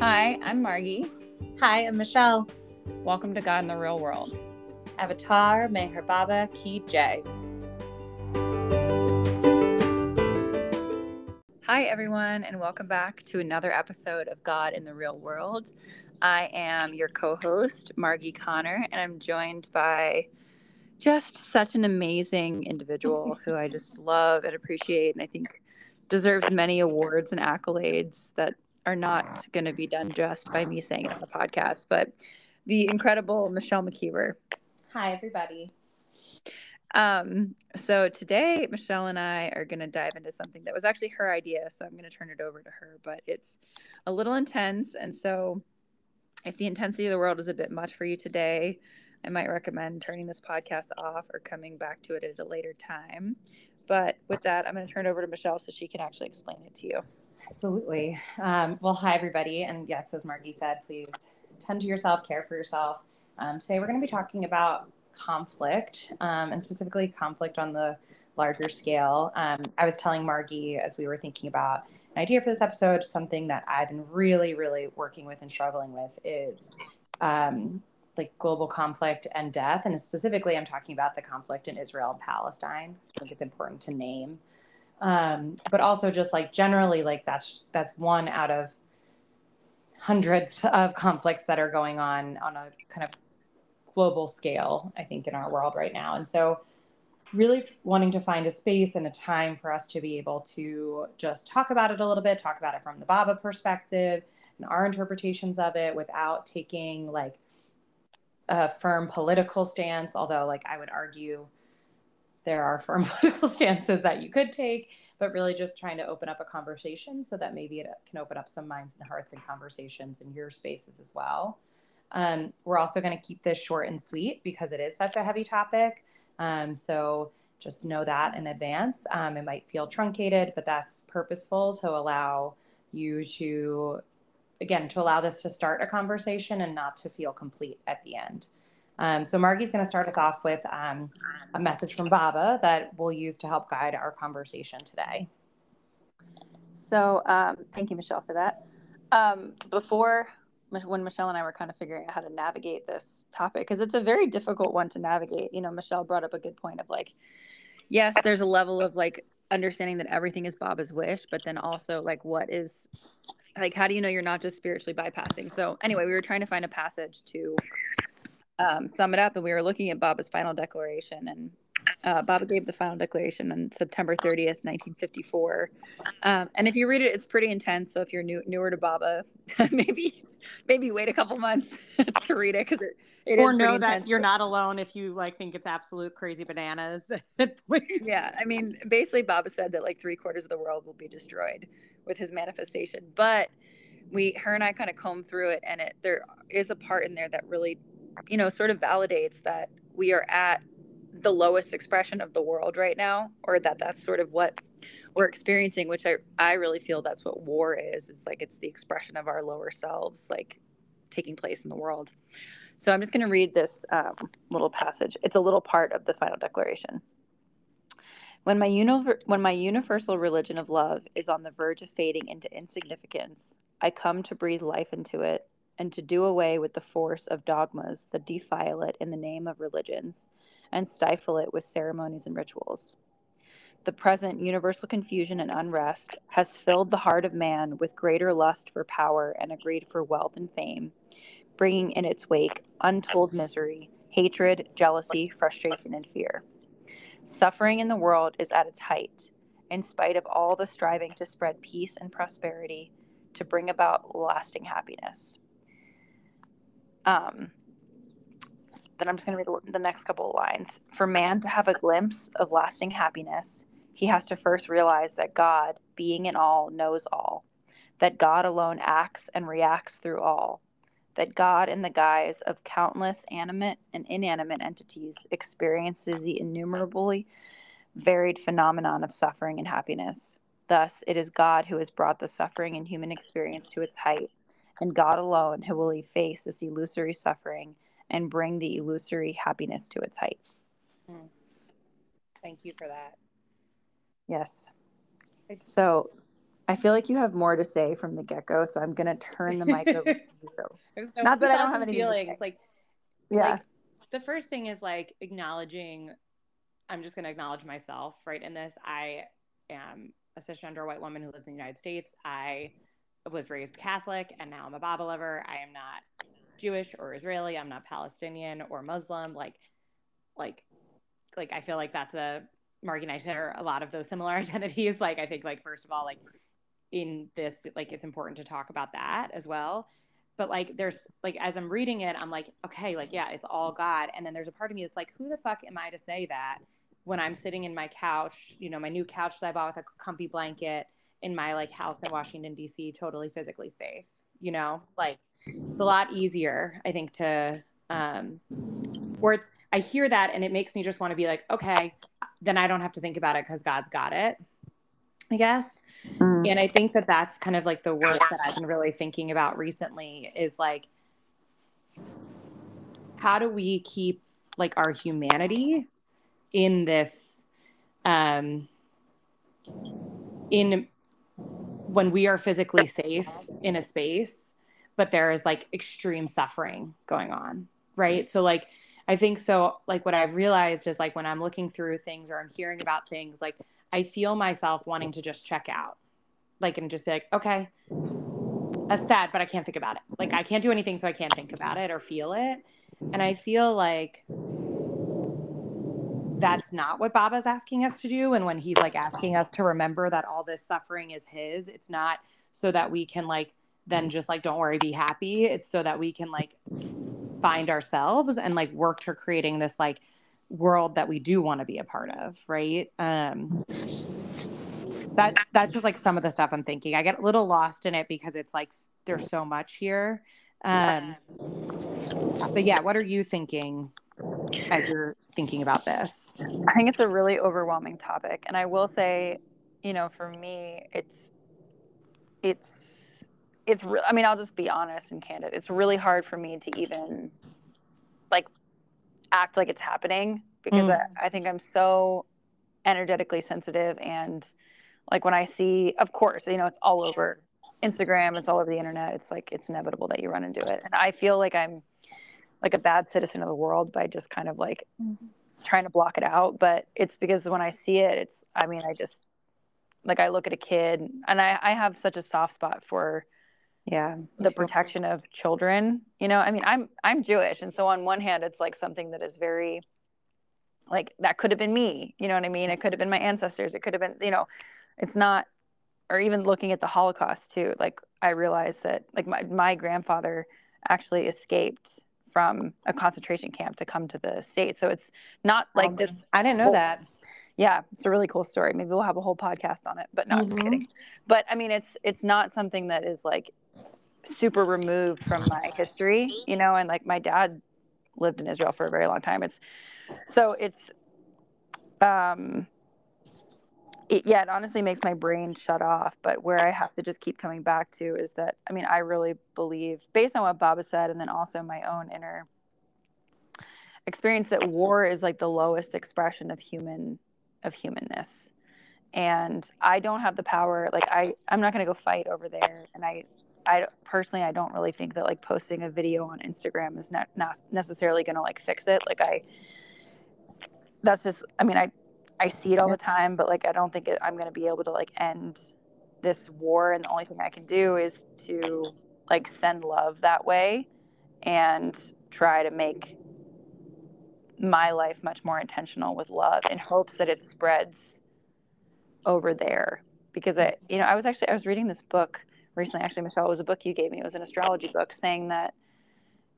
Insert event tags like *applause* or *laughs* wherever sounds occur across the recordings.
Hi, I'm Margi. Hi, I'm Michelle. Welcome to God in the Real World. Avatar Meher Baba Ki Jai. Hi, everyone, and welcome back to another episode of God in the Real World. I am your co host, Margi Connor, and I'm joined by just such an amazing individual *laughs* who I just love and appreciate, and I think deserves many awards and accolades that are not going to be done just by me saying it on the podcast. But the incredible Michelle McKeever. Hi, everybody. Um, so today, Michelle and I are going to dive into something that was actually her idea. So I'm going to turn it over to her, but it's a little intense. And so if the intensity of the world is a bit much for you today, I might recommend turning this podcast off or coming back to it at a later time. But with that, I'm going to turn it over to Michelle so she can actually explain it to you. Absolutely. Um, well, hi, everybody. And yes, as Margi said, please tend to yourself, care for yourself. Um, today, we're going to be talking about conflict um, and specifically conflict on the larger scale. Um, I was telling Margi as we were thinking about an idea for this episode, something that I've been really, really working with and struggling with is um, like global conflict and death. And specifically, I'm talking about the conflict in Israel and Palestine. I think it's important to name. Um, but also just like generally, like that's that's one out of hundreds of conflicts that are going on on a kind of global scale, I think, in our world right now. And so, really wanting to find a space and a time for us to be able to just talk about it a little bit, talk about it from the Baba perspective and our interpretations of it without taking like a firm political stance. Although, like, I would argue there are firm *laughs* political stances that you could take, but really just trying to open up a conversation so that maybe it can open up some minds and hearts and conversations in your spaces as well. Um, we're also going to keep this short and sweet because it is such a heavy topic. Um, so just know that in advance. Um, it might feel truncated, but that's purposeful to allow you to, again, to allow this to start a conversation and not to feel complete at the end. Um, so Margi's going to start us off with um, a message from Baba that we'll use to help guide our conversation today. So um, thank you, Michelle, for that. Um, before when Michelle and I were kind of figuring out how to navigate this topic because it's a very difficult one to navigate. You know, Michelle brought up a good point of like, yes, there's a level of like understanding that everything is Baba's wish, but then also like what is like how do you know you're not just spiritually bypassing? So anyway, we were trying to find a passage to um, sum it up, and we were looking at Baba's final declaration, and uh, Baba gave the final declaration on September 30th, 1954. Um, and if you read it, it's pretty intense. So if you're new, newer to Baba, *laughs* maybe maybe wait a couple months *laughs* to read it because it, it or know that intense. you're not alone if you like think it's absolute crazy bananas. *laughs* yeah, I mean, basically, Baba said that like three quarters of the world will be destroyed with his manifestation, but we her and I kind of combed through it, and it there is a part in there that really, you know, sort of validates that we are at the lowest expression of the world right now or that that's sort of what we're experiencing which i i really feel that's what war is. It's like it's the expression of our lower selves like taking place in the world. So i'm just going to read this um, little passage. It's a little part of the final declaration. When my, uni- when my universal religion of love is on the verge of fading into insignificance i come to breathe life into it and to do away with the force of dogmas that defile it in the name of religions and stifle it with ceremonies and rituals. The present universal confusion and unrest has filled the heart of man with greater lust for power and a greed for wealth and fame, bringing in its wake untold misery, hatred, jealousy, frustration, and fear. Suffering in the world is at its height, in spite of all the striving to spread peace and prosperity to bring about lasting happiness. Um, then I'm just going to read the next couple of lines. For man to have a glimpse of lasting happiness, he has to first realize that God, being in all, knows all, that God alone acts and reacts through all, that God, in the guise of countless animate and inanimate entities, experiences the innumerably varied phenomenon of suffering and happiness. Thus, it is God who has brought the suffering and human experience to its height, and God alone who will efface this illusory suffering and bring the illusory happiness to its height. Mm. Thank you for that. Yes. So I feel like you have more to say from the get go, so I'm gonna turn the mic over to you. *laughs* So Not that I don't have any feelings. Like, yeah. Like, the first thing is like acknowledging. I'm just gonna acknowledge myself, right? In this, I am a cisgender white woman who lives in the United States. I was raised Catholic, and now I'm a Baba lover. I am not Jewish or Israeli. I'm not Palestinian or Muslim. Like, like, like I feel like that's a Margi and I share a lot of those similar *laughs* identities. Like, I think, like, first of all, like, in this, like, it's important to talk about that as well. But, like, there's, like, as I'm reading it, I'm like, okay, like, yeah, it's all God. And then there's a part of me that's like, who the fuck am I to say that when I'm sitting in my couch, you know, my new couch that I bought with a comfy blanket in my, like, house in Washington, D.C., totally physically safe, you know? Like, it's a lot easier, I think, to, um, where it's, I hear that and it makes me just want to be like, okay, then I don't have to think about it because God's got it, I guess. Mm. And I think that that's kind of like the work that I've been really thinking about recently is like, how do we keep like our humanity in this, um, in when we are physically safe in a space, but there is like extreme suffering going on, right? So, like, I think so. Like what I've realized is like when I'm looking through things or I'm hearing about things, like I feel myself wanting to just check out, like and just be like, okay, that's sad, but I can't think about it. Like I can't do anything, so I can't think about it or feel it. And I feel like that's not what Baba's asking us to do. And when he's like asking us to remember that all this suffering is his, it's not so that we can like then just like don't worry, be happy. It's so that we can like find ourselves and like work to creating this like world that we do want to be a part of right? Um that that's just like some of the stuff i'm thinking. I get a little lost in it because it's like there's so much here. Um but yeah what are you thinking as you're thinking about this i think it's a really overwhelming topic and i will say you know for me it's it's it's real. I mean, I'll just be honest and candid. It's really hard for me to even like act like it's happening because mm. I, I think I'm so energetically sensitive and like when I see, of course, you know, it's all over Instagram, it's all over the internet. It's like it's inevitable that you run into it, and I feel like I'm like a bad citizen of the world by just kind of like mm-hmm. trying to block it out. But it's because when I see it, it's I mean, I just like I look at a kid, and I I have such a soft spot for yeah the protection of children you know i mean i'm i'm jewish and so on one hand it's like something that is very like that could have been me you know what i mean it could have been my ancestors it could have been you know it's not or even looking at the holocaust too like i realized that like my, my grandfather actually escaped from a concentration camp to come to the state. so it's not like this i didn't know whole, that yeah it's a really cool story maybe we'll have a whole podcast on it but no mm-hmm. i'm just kidding but i mean it's it's not something that is like super removed from my history, you know, and like my dad lived in Israel for a very long time. It's so it's um it, yeah, it honestly makes my brain shut off. But where I have to just keep coming back to is that I mean, I really believe, based on what Baba said, and then also my own inner experience, that war is like the lowest expression of human of humanness. And I don't have the power. Like I, I'm not going to go fight over there. And I, I personally, I don't really think that like posting a video on Instagram is not, not necessarily going to like fix it. Like I, that's just, I mean, I, I see it all the time, but like, I don't think it, I'm going to be able to like end this war. And the only thing I can do is to like send love that way and try to make my life much more intentional with love in hopes that it spreads over there. Because I, you know, I was actually I was reading this book recently. Actually michelle it was a book you gave me. It was an astrology book saying that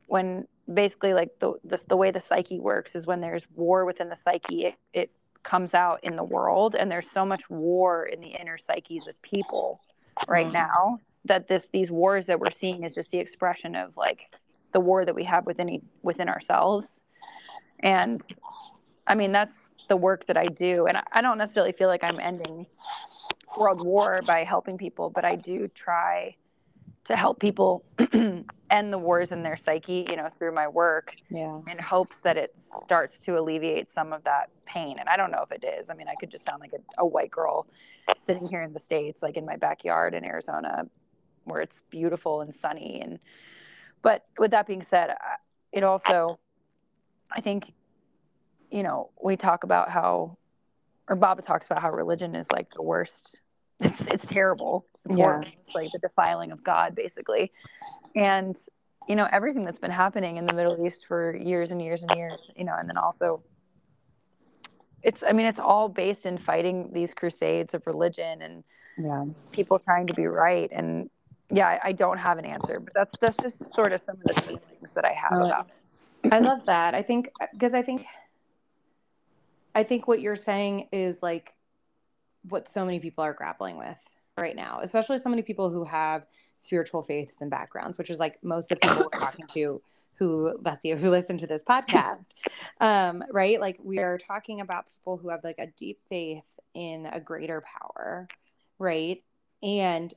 when basically like the, the, the way the psyche works is when there's war within the psyche it, it comes out in the world and there's so much war in the inner psyches of people right mm-hmm. now that this these wars that we're seeing is just the expression of like the war that we have within within ourselves and i mean that's the work that i do and i don't necessarily feel like i'm ending world war by helping people, but I do try to help people *clears throat* end the wars in their psyche, you know, through my work. Yeah. In hopes that it starts to alleviate some of that pain. And I don't know if it is. I mean, I could just sound like a, a white girl sitting here in the States, like in my backyard in Arizona, where it's beautiful and sunny. And, but with that being said, it also, I think, you know, we talk about how, or Baba talks about how religion is like the worst. It's, it's terrible. It's yeah. horrible. It's like the defiling of God, basically. And, you know, everything that's been happening in the Middle East for years and years and years, you know, and then also it's i mean it's all based in fighting these crusades of religion and yeah people trying to be right and yeah i, I don't have an answer but that's that's just sort of some of the feelings that i have uh, about it i love that i think because i think i think what you're saying is like what so many people are grappling with right now especially so many people who have spiritual faiths and backgrounds which is like most of the people we're talking to who bless you who listen to this podcast. Um, right? Like we are talking about people who have like a deep faith in a greater power right? And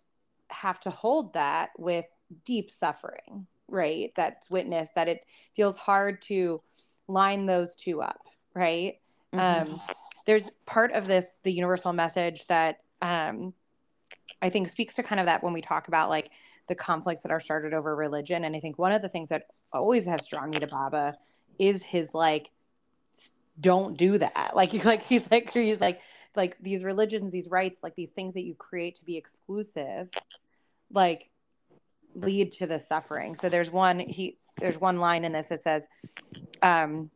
have to hold that with deep suffering right? That's witnessed that it feels hard to line those two up right? Mm-hmm. um, there's part of this the universal message that um, i think speaks to kind of that when we talk about like the conflicts that are started over religion and i think one of the things that always has drawn me to Baba is his like don't do that. Like *laughs* like he's like he's like like these religions, these rites, like these things that you create to be exclusive, like lead to the suffering. So there's one he there's one line in this that says, um,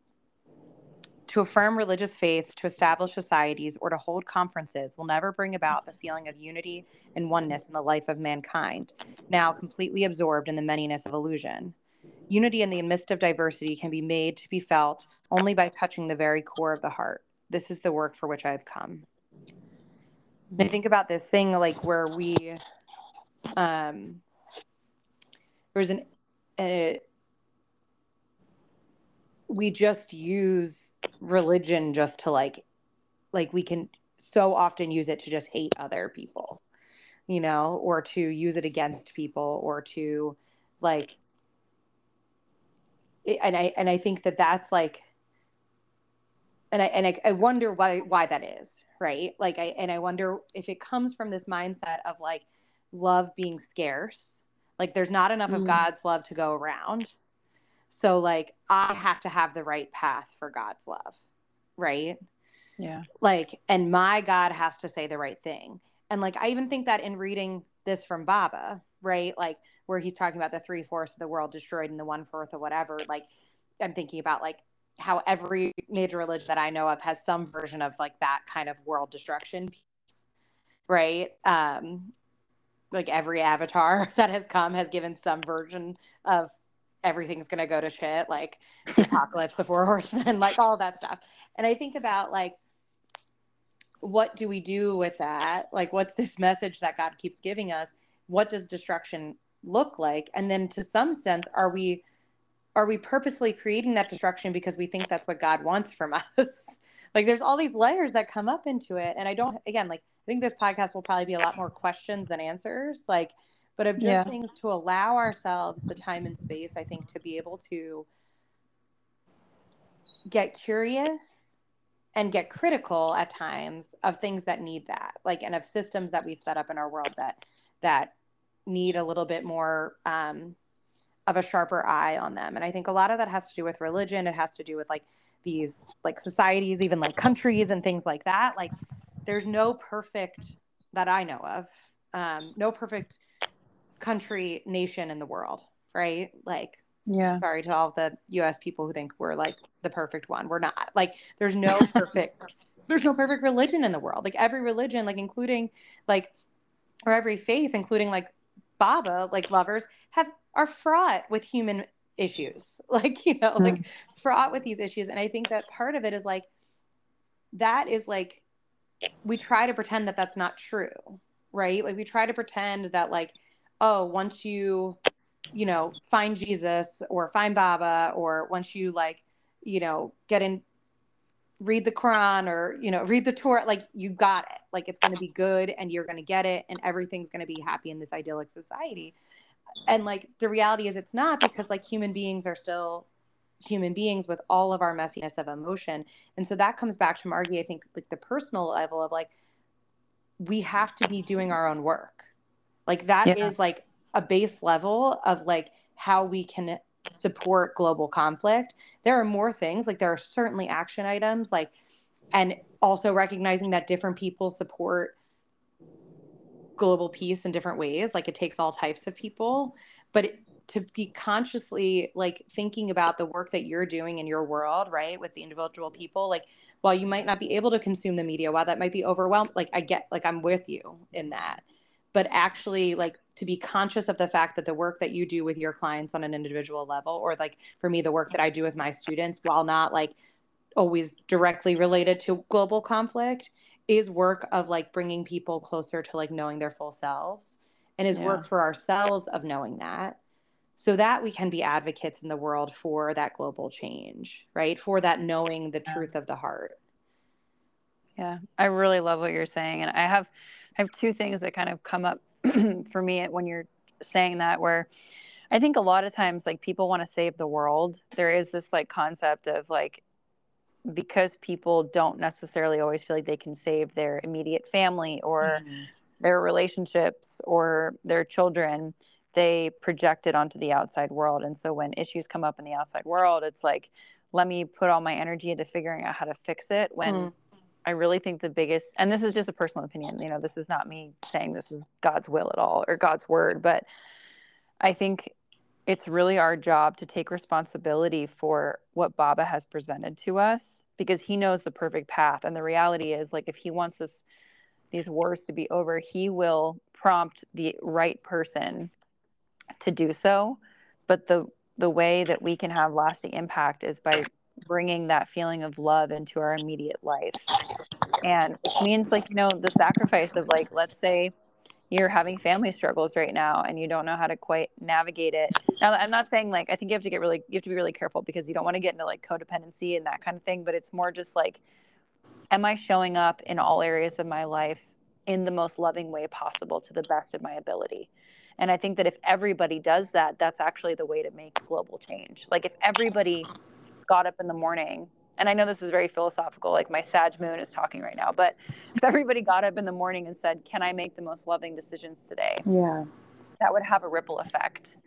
to affirm religious faiths, to establish societies, or to hold conferences will never bring about the feeling of unity and oneness in the life of mankind, now completely absorbed in the manyness of illusion. Unity in the midst of diversity can be made to be felt only by touching the very core of the heart. This is the work for which I've come. And I think about this thing like where we, um, there's an, a, we just use religion just to like, like we can so often use it to just hate other people, you know, or to use it against people or to like and I and I think that that's like, and I and I, I wonder why why that is, right? Like I and I wonder if it comes from this mindset of like love being scarce, like there's not enough mm. of God's love to go around, so like I have to have the right path for God's love, right? Yeah. Like, and my God has to say the right thing. And like, I even think that in reading this from Baba, right? Like, where he's talking about the three fourths of the world destroyed and the one fourth or whatever. Like I'm thinking about like how every major religion that I know of has some version of like that kind of world destruction piece, right? Um, like every avatar *laughs* that has come has given some version of everything's gonna go to shit, like *laughs* apocalypse, the four horsemen, like all that stuff. And I think about like what do we do with that? Like what's this message that God keeps giving us? What does destruction look like and then to some sense are we are we purposely creating that destruction because we think that's what god wants from *laughs* us like there's all these layers that come up into it and i don't again like i think this podcast will probably be a lot more questions than answers like but of just yeah. things to allow ourselves the time and space i think to be able to get curious and get critical at times of things that need that like and of systems that we've set up in our world that that need a little bit more um, of a sharper eye on them. And I think a lot of that has to do with religion. It has to do with like these like societies, even like countries and things like that. Like there's no perfect that I know of, um, no perfect country, nation in the world, right? Like, yeah. Sorry to all the US people who think we're like the perfect one. We're not. Like there's no *laughs* perfect there's no perfect religion in the world. Like every religion, like including like or every faith, including like Baba, like lovers, have are fraught with human issues. *laughs* Like, you know, mm like fraught with these issues. And I think that part of it is like that is like we try to pretend that that's not true, right? Like we try to pretend that like oh, once you you know, find Jesus or find Baba or once you like, you know, get in read the Quran or you know read the Torah like you got it. Like it's going to be good and you're going to get it and everything's going to be happy in this idyllic society. And like the reality is it's not because like human beings are still human beings with all of our messiness of emotion. And so that comes back to margi i think like the personal level of like we have to be doing our own work like that yeah. is like a base level of like how we can support global conflict. There are more things like there are certainly action items like and also recognizing that different people support global peace in different ways like it takes all types of people. But it, to be consciously like thinking about the work that you're doing in your world right with the individual people like while you might not be able to consume the media while that might be overwhelmed like i get like i'm with you in that but actually like to be conscious of the fact that the work that you do with your clients on an individual level or like for me the work that i do with my students while not like always directly related to global conflict is work of like bringing people closer to like knowing their full selves and is yeah. work for ourselves of knowing that so that we can be advocates in the world for that global change right for that knowing the yeah. truth of the heart yeah i really love what you're saying and i have i have two things that kind of come up *clears throat* for me when you're saying that where i think a lot of times like people want to save the world there is this like concept of like because people don't necessarily always feel like they can save their immediate family or mm-hmm. their relationships or their children they project it onto the outside world and so when issues come up in the outside world it's like let me put all my energy into figuring out how to fix it when mm. I really think the biggest and this is just a personal opinion you know this is not me saying this is god's will at all or god's word but i think it's really our job to take responsibility for what Baba has presented to us because he knows the perfect path. And the reality is, like, if he wants this, these wars to be over, he will prompt the right person to do so. But the the way that we can have lasting impact is by bringing that feeling of love into our immediate life. And which means like, you know, the sacrifice of like, let's say you're having family struggles right now and you don't know how to quite navigate it. Now, I'm not saying like I think you have to get really you have to be really careful because you don't want to get into like codependency and that kind of thing, but it's more just like am I showing up in all areas of my life in the most loving way possible to the best of my ability? And I think that if everybody does that, that's actually the way to make global change. Like if everybody got up in the morning and I know this is very philosophical, like my Sag moon is talking right now, but if everybody got up in the morning and said, Can I make the most loving decisions today? Yeah. That would have a ripple effect.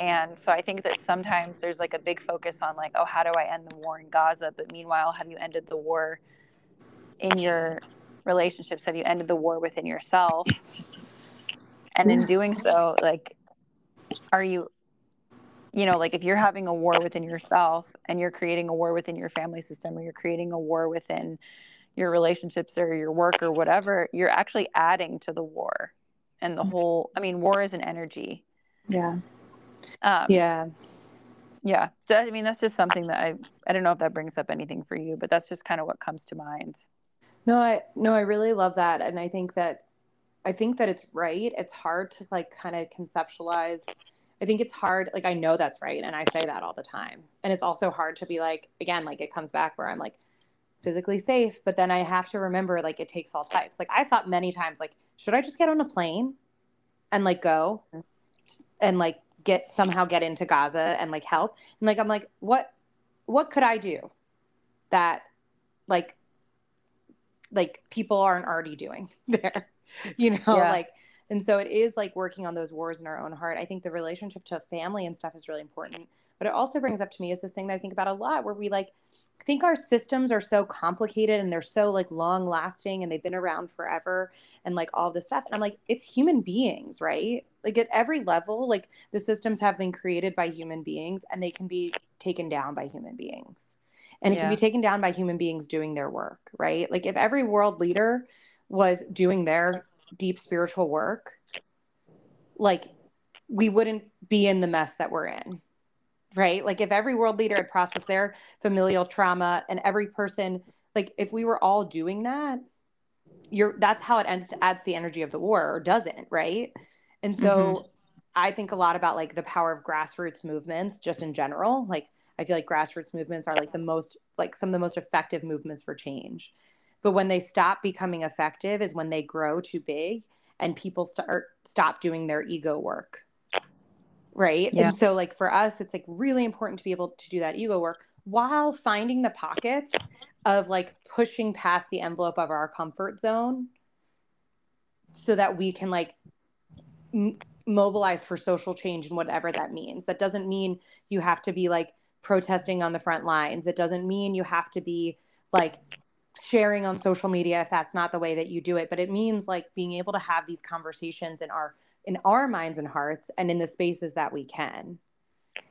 And so I think that sometimes there's like a big focus on like, oh, how do I end the war in Gaza? But meanwhile, have you ended the war in your relationships? Have you ended the war within yourself? And in doing so, like, are you you know, like if you're having a war within yourself and you're creating a war within your family system or you're creating a war within your relationships or your work or whatever, you're actually adding to the war and the whole. I mean, war is an energy. Yeah. Um, yeah. Yeah. So, I mean, that's just something that I, I don't know if that brings up anything for you, but that's just kind of what comes to mind. No, I, no, I really love that. And I think that, I think that it's right. It's hard to like kind of conceptualize I think it's hard. Like, I know that's right. And I say that all the time. And it's also hard to be like, again, like it comes back where I'm like physically safe, but then I have to remember like it takes all types. Like, I thought many times, like, should I just get on a plane and like go and like get somehow get into Gaza and like help? And like, I'm like, what, what could I do that like, like people aren't already doing *laughs* there, you know, yeah. like, and so it is like working on those wars in our own heart. I think the relationship to family and stuff is really important. But it also brings up to me is this thing that I think about a lot where we like think our systems are so complicated and they're so like long lasting and they've been around forever and like all this stuff. And I'm like, it's human beings, right? Like at every level, like the systems have been created by human beings and they can be taken down by human beings. And it yeah. can be taken down by human beings doing their work, right? Like if every world leader was doing their deep spiritual work, like we wouldn't be in the mess that we're in. Right? Like if every world leader had processed their familial trauma and every person like if we were all doing that, you're that's how it ends to adds the energy of the war or doesn't, right? And so mm-hmm. I think a lot about like the power of grassroots movements just in general. Like I feel like grassroots movements are like the most like some of the most effective movements for change but when they stop becoming effective is when they grow too big and people start stop doing their ego work. right yeah. and so like for us it's like really important to be able to do that ego work while finding the pockets of like pushing past the envelope of our comfort zone so that we can like m- mobilize for social change and whatever that means that doesn't mean you have to be like protesting on the front lines it doesn't mean you have to be like sharing on social media if that's not the way that you do it but it means like being able to have these conversations in our in our minds and hearts and in the spaces that we can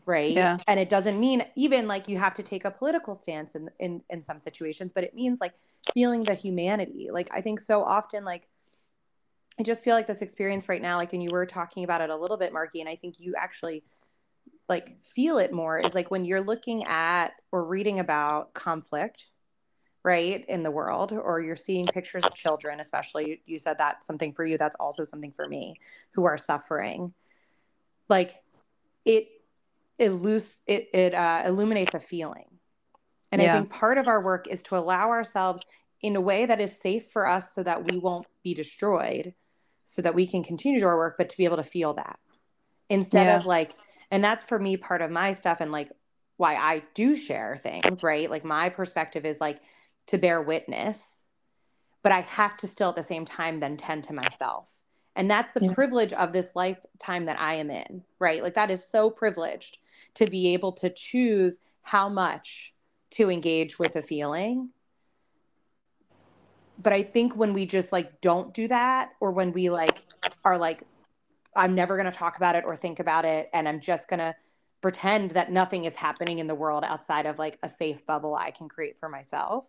right yeah. and it doesn't mean even like you have to take a political stance in, in in some situations but it means like feeling the humanity like i think so often like i just feel like this experience right now like and you were talking about it a little bit margi and i think you actually like feel it more is like when you're looking at or reading about conflict right in the world or you're seeing pictures of children especially you said that's something for you that's also something for me who are suffering like it illus- it, it uh, illuminates a feeling and yeah. i think part of our work is to allow ourselves in a way that is safe for us so that we won't be destroyed so that we can continue to our work but to be able to feel that instead yeah. of like and that's for me part of my stuff and like why I do share things, right? Like my perspective is like to bear witness, but I have to still at the same time then tend to myself. And that's the yeah. privilege of this lifetime that I am in, right? Like that is so privileged to be able to choose how much to engage with a feeling. But I think when we just like don't do that, or when we like are like, I'm never going to talk about it or think about it, and I'm just going to pretend that nothing is happening in the world outside of like a safe bubble I can create for myself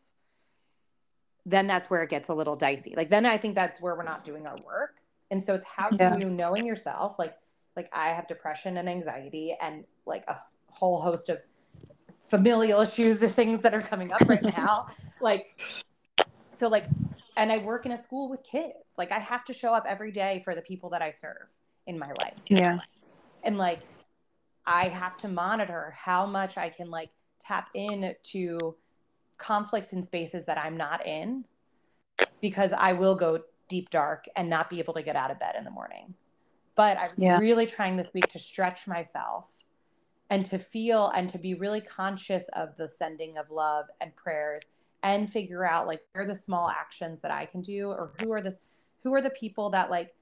then that's where it gets a little dicey. Like then I think that's where we're not doing our work. And so it's how yeah. you knowing yourself, like like I have depression and anxiety and like a whole host of familial issues, the things that are coming up right now. *laughs* like so like and I work in a school with kids. Like I have to show up every day for the people that I serve in my life. Yeah. And like I have to monitor how much I can like tap into conflicts in spaces that I'm not in because I will go deep dark and not be able to get out of bed in the morning. But I'm yeah. really trying this week to stretch myself and to feel and to be really conscious of the sending of love and prayers and figure out like where are the small actions that I can do or who are the who are the people that like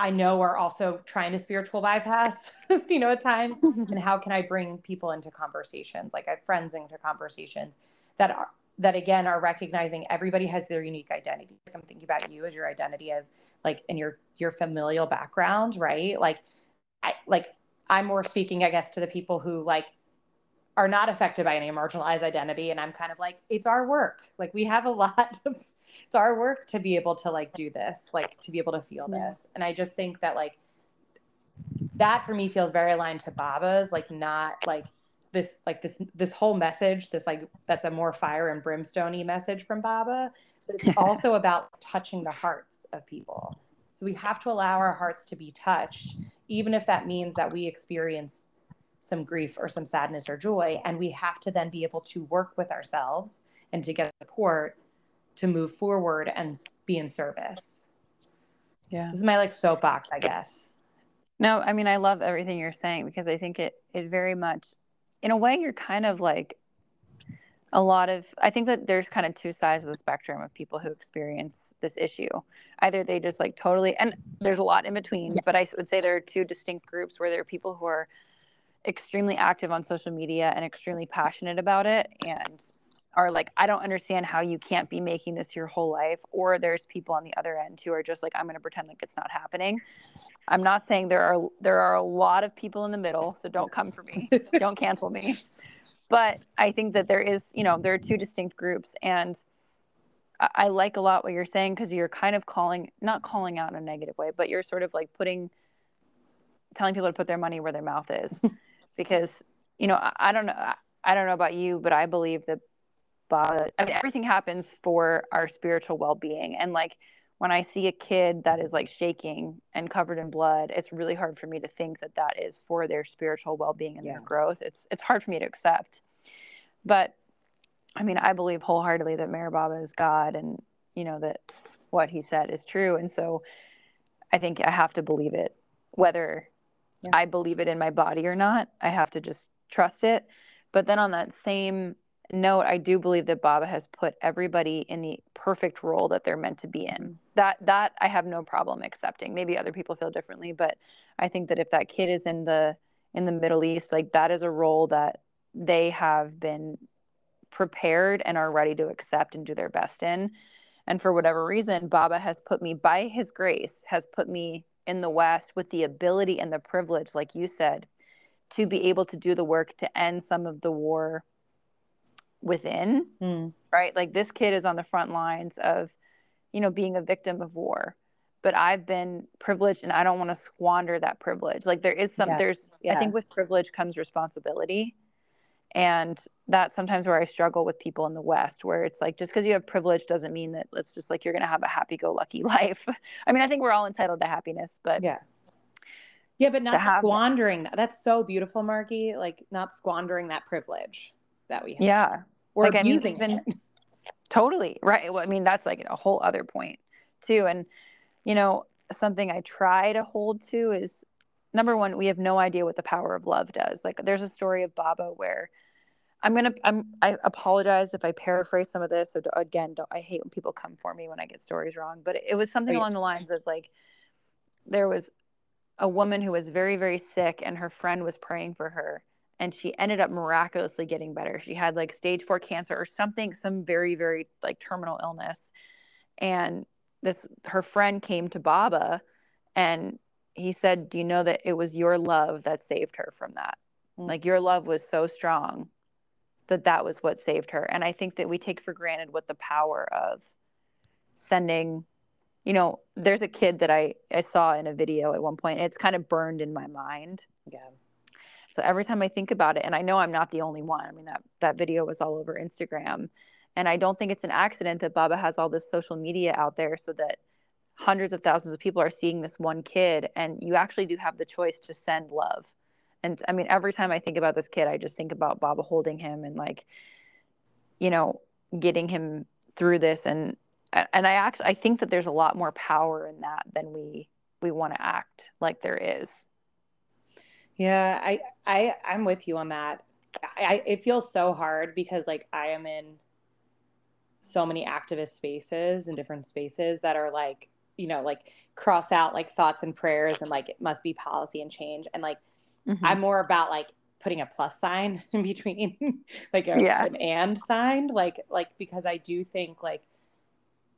I know are also trying to spiritual bypass, *laughs* you know, at times. and *laughs* how can I bring people into conversations? Like I have friends into conversations that are that again are recognizing everybody has their unique identity. Like I'm thinking about you as your identity as like in your your familial background, right? Like I like I'm more speaking, I guess, to the people who like are not affected by any marginalized identity. And I'm kind of like, it's our work. Like we have a *laughs* lot of it's our work to be able to like do this, like to be able to feel this. And I just think that like that for me feels very aligned to Baba's, like not like this like this this whole message, this like that's a more fire and brimstoney message from Baba, but it's *laughs* also about touching the hearts of people. So we have to allow our hearts to be touched, even if that means that we experience some grief or some sadness or joy. And we have to then be able to work with ourselves and to get support to move forward and be in service. Yeah. This is my like soapbox, I guess. No, I mean I love everything you're saying because I think it it very much in a way you're kind of like a lot of I think that there's kind of two sides of the spectrum of people who experience this issue. Either they just like totally and there's a lot in between, yeah. but I would say there are two distinct groups where there are people who are extremely active on social media and extremely passionate about it and are like, I don't understand how you can't be making this your whole life. Or there's people on the other end who are just like, I'm going to pretend like it's not happening. I'm not saying there are there are a lot of people in the middle, so don't come for me. don't cancel me. But I think that there is, you know, there are two distinct groups, and I, I like a lot what you're saying because you're kind of calling, not calling out in a negative way, but you're sort of like putting, telling people to put their money where their mouth is, *laughs* because you know, I, I don't know. I don't know about you, but I believe that but I mean, everything happens for our spiritual well-being and like when i see a kid that is like shaking and covered in blood it's really hard for me to think that that is for their spiritual well-being and yeah. their growth it's it's hard for me to accept but i mean i believe wholeheartedly that Baba is god and you know that what he said is true and so i think i have to believe it whether yeah. I believe it in my body or not. I have to just trust it. But then on that same note, I do believe that Baba has put everybody in the perfect role that they're meant to be in. That that I have no problem accepting. Maybe other people feel differently, but I think that if that kid is in the in the Middle East, like that is a role that they have been prepared and are ready to accept and do their best in. And for whatever reason, Baba has put me by his grace has put me in the West with the ability and the privilege, like you said, to be able to do the work to end some of the war within, mm. right? Like this kid is on the front lines of, you know, being a victim of war. But I've been privileged and I don't want to squander that privilege. Like there is some, yes. there's, yes. I think with privilege comes responsibility. And that's sometimes where I struggle with people in the West, where it's like just because you have privilege doesn't mean that it's just like you're going to have a happy go lucky *laughs* life. I mean, I think we're all entitled to happiness, but yeah. Yeah, but not squandering that. That's so beautiful, Margi. Like not squandering that privilege that we have. Yeah. Or like, abusing I mean, even, it. *laughs* Totally. Right. Well, I mean, that's like a whole other point too. And, you know, something I try to hold to is number one, we have no idea what the power of love does. Like there's a story of Baba where I'm gonna I'm I apologize if I paraphrase some of this. So again, don't I hate when people come for me when I get stories wrong. But it was something along the lines of like there was a woman who was very very sick and her friend was praying for her and she ended up miraculously getting better. She had like stage 4 cancer or something some very very like terminal illness. And this her friend came to Baba and he said, "Do you know that it was your love that saved her from that? Mm-hmm. Like your love was so strong that that was what saved her." And I think that we take for granted what the power of sending you know, there's a kid that I I saw in a video at one point. It's kind of burned in my mind. Yeah. So every time I think about it, and I know I'm not the only one. I mean that that video was all over Instagram, and I don't think it's an accident that Baba has all this social media out there so that hundreds of thousands of people are seeing this one kid, and you actually do have the choice to send love. And I mean, every time I think about this kid, I just think about Baba holding him and like, you know, getting him through this and and I actually I think that there's a lot more power in that than we we want to act like there is. Yeah, I I I'm with you on that. I, I it feels so hard because like I am in so many activist spaces and different spaces that are like you know like cross out like thoughts and prayers and like it must be policy and change and like mm-hmm. i'm more about like putting a plus sign *laughs* in between like a, yeah. an and sign like like because i do think like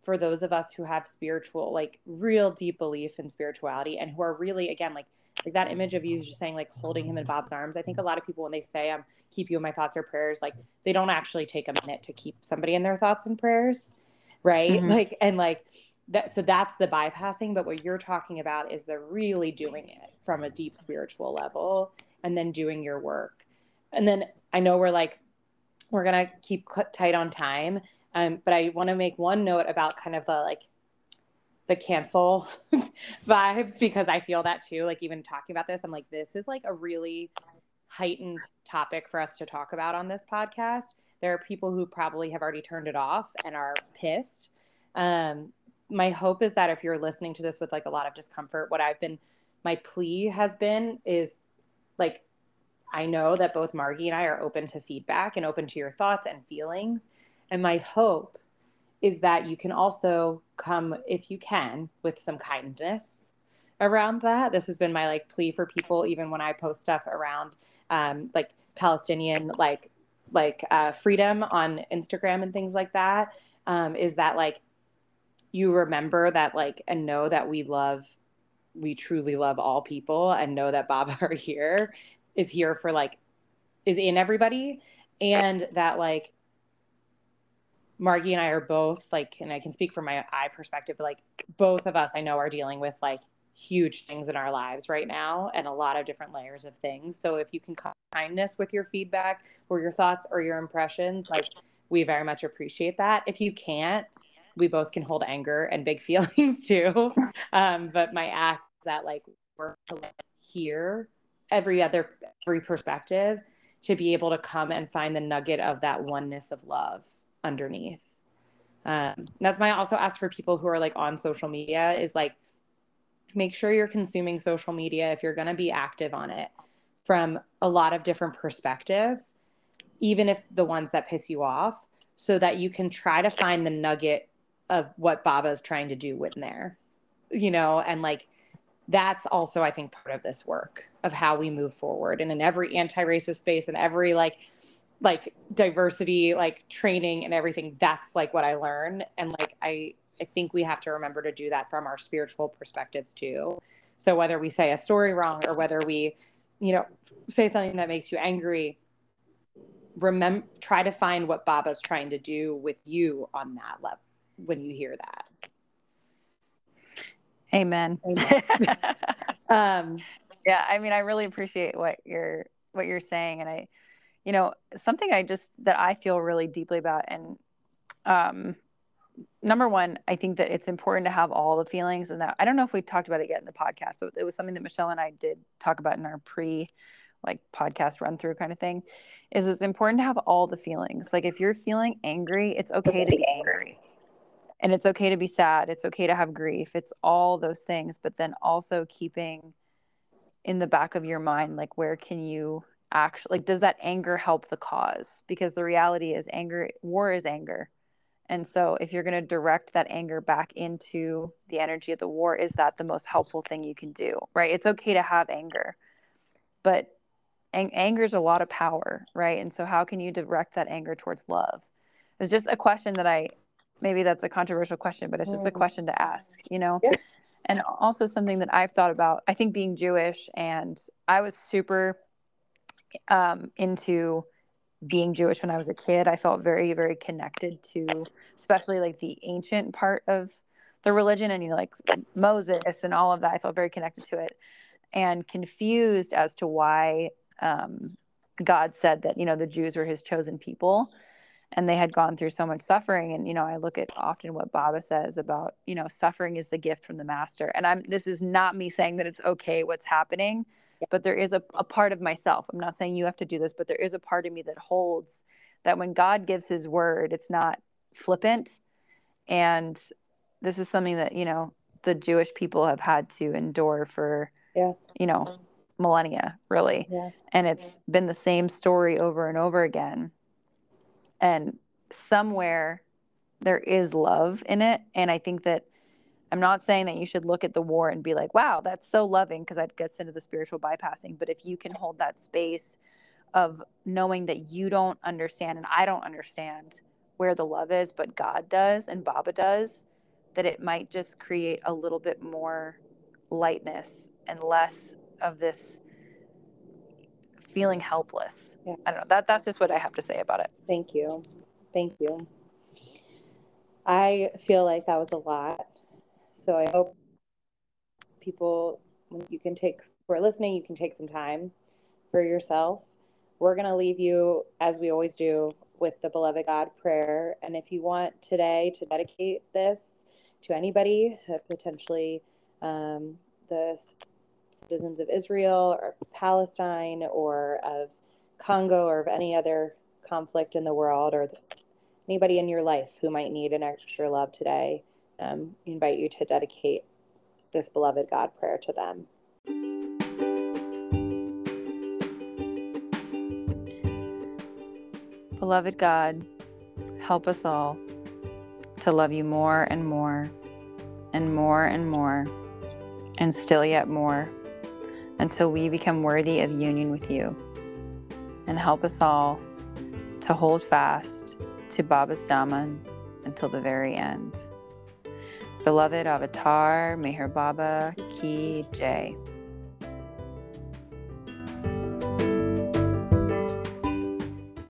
for those of us who have spiritual like real deep belief in spirituality and who are really again like like that image of you just saying like holding him in Baba's arms. I think a lot of people when they say I'm um, keep you in my thoughts or prayers, like they don't actually take a minute to keep somebody in their thoughts and prayers. Right. Mm-hmm. Like and like that so that's the bypassing. But what you're talking about is the really doing it from a deep spiritual level and then doing your work. And then I know we're like, we're gonna keep tight on time. Um, but I want to make one note about kind of the like the cancel *laughs* vibes because I feel that too. Like even talking about this, I'm like, this is like a really heightened topic for us to talk about on this podcast. There are people who probably have already turned it off and are pissed. Um, my hope is that if you're listening to this with like a lot of discomfort, what I've been, my plea has been is like, I know that both Margi and I are open to feedback and open to your thoughts and feelings. And my hope is that you can also come, if you can, with some kindness around that. This has been my like plea for people, even when I post stuff around um, like Palestinian like like uh, freedom on Instagram and things like that. Um, is that like you remember that like and know that we love we truly love all people and know that Baba are here is here for like is in everybody and that like Margi and I are both like, and I can speak from my eye perspective, but like both of us I know are dealing with like huge things in our lives right now and a lot of different layers of things. So if you can kindness with your feedback or your thoughts or your impressions, like we very much appreciate that. If you can't, we both can hold anger and big *laughs* feelings too. Um, but my ask is that like we're hear every other every perspective to be able to come and find the nugget of that oneness of love underneath. Um, that's why I also ask for people who are like on social media is like make sure you're consuming social media if you're going to be active on it from a lot of different perspectives, even if the ones that piss you off, so that you can try to find the nugget of what Baba is trying to do in there, you know, and like that's also, I think, part of this work of how we move forward. And in every anti racist space and every like, like diversity, like training and everything, that's like what I learn. And like, I, I think we have to remember to do that from our spiritual perspectives too. So whether we say a story wrong or whether we, you know, say something that makes you angry, remember try to find what Baba's trying to do with you on that level when you hear that. Amen. Amen. *laughs* um, yeah, I mean, I really appreciate what you're what you're saying, and I, you know, something I just that I feel really deeply about, and um, number one, I think that it's important to have all the feelings, and that I don't know if we talked about it yet in the podcast, but it was something that Michelle and I did talk about in our pre, like podcast run through kind of thing. Is it's important to have all the feelings. Like if you're feeling angry, it's okay to be angry and it's okay to be sad it's okay to have grief it's all those things but then also keeping in the back of your mind like where can you actually like does that anger help the cause because the reality is anger war is anger and so if you're going to direct that anger back into the energy of the war is that the most helpful thing you can do right it's okay to have anger but ang- anger is a lot of power right and so how can you direct that anger towards love it's just a question that i maybe that's a controversial question, but it's just a mm. question to ask, you know? Yeah. And also something that I've thought about, I think being Jewish and I was super um, into being Jewish when I was a kid. I felt very, very connected to, especially like the ancient part of the religion and, you know, like Moses and all of that. I felt very connected to it and confused as to why um, God said that, you know, the Jews were his chosen people and they had gone through so much suffering and you know i look at often what baba says about you know suffering is the gift from the master and i'm this is not me saying that it's okay what's happening but there is a, a part of myself i'm not saying you have to do this but there is a part of me that holds that when god gives his word it's not flippant and this is something that you know the jewish people have had to endure for yeah. you know millennia really yeah. and it's been the same story over and over again and somewhere there is love in it. And i think that i'm not saying that you should look at the war and be like wow that's so loving because that gets into the spiritual bypassing. But if you can hold that space of knowing that you don't understand and i don't understand where the love is but god does and baba does that it might just create a little bit more lightness and less of this feeling helpless. Yeah. I don't know. That that's just what I have to say about it. Thank you. Thank you. I feel like that was a lot. So I hope people you can take for listening, you can take some time for yourself. We're going to leave you as we always do with the beloved God prayer. And if you want today to dedicate this to anybody, uh, potentially um, the citizens of Israel or Palestine or of Congo or of any other conflict in the world or anybody in your life who might need an extra love today, um, invite you to dedicate this beloved God prayer to them. Beloved God, help us all to love you more and more and more and more and still yet more until we become worthy of union with you. And help us all to hold fast to Baba's Daman until the very end. Beloved Avatar, Meher Baba Ki Jai.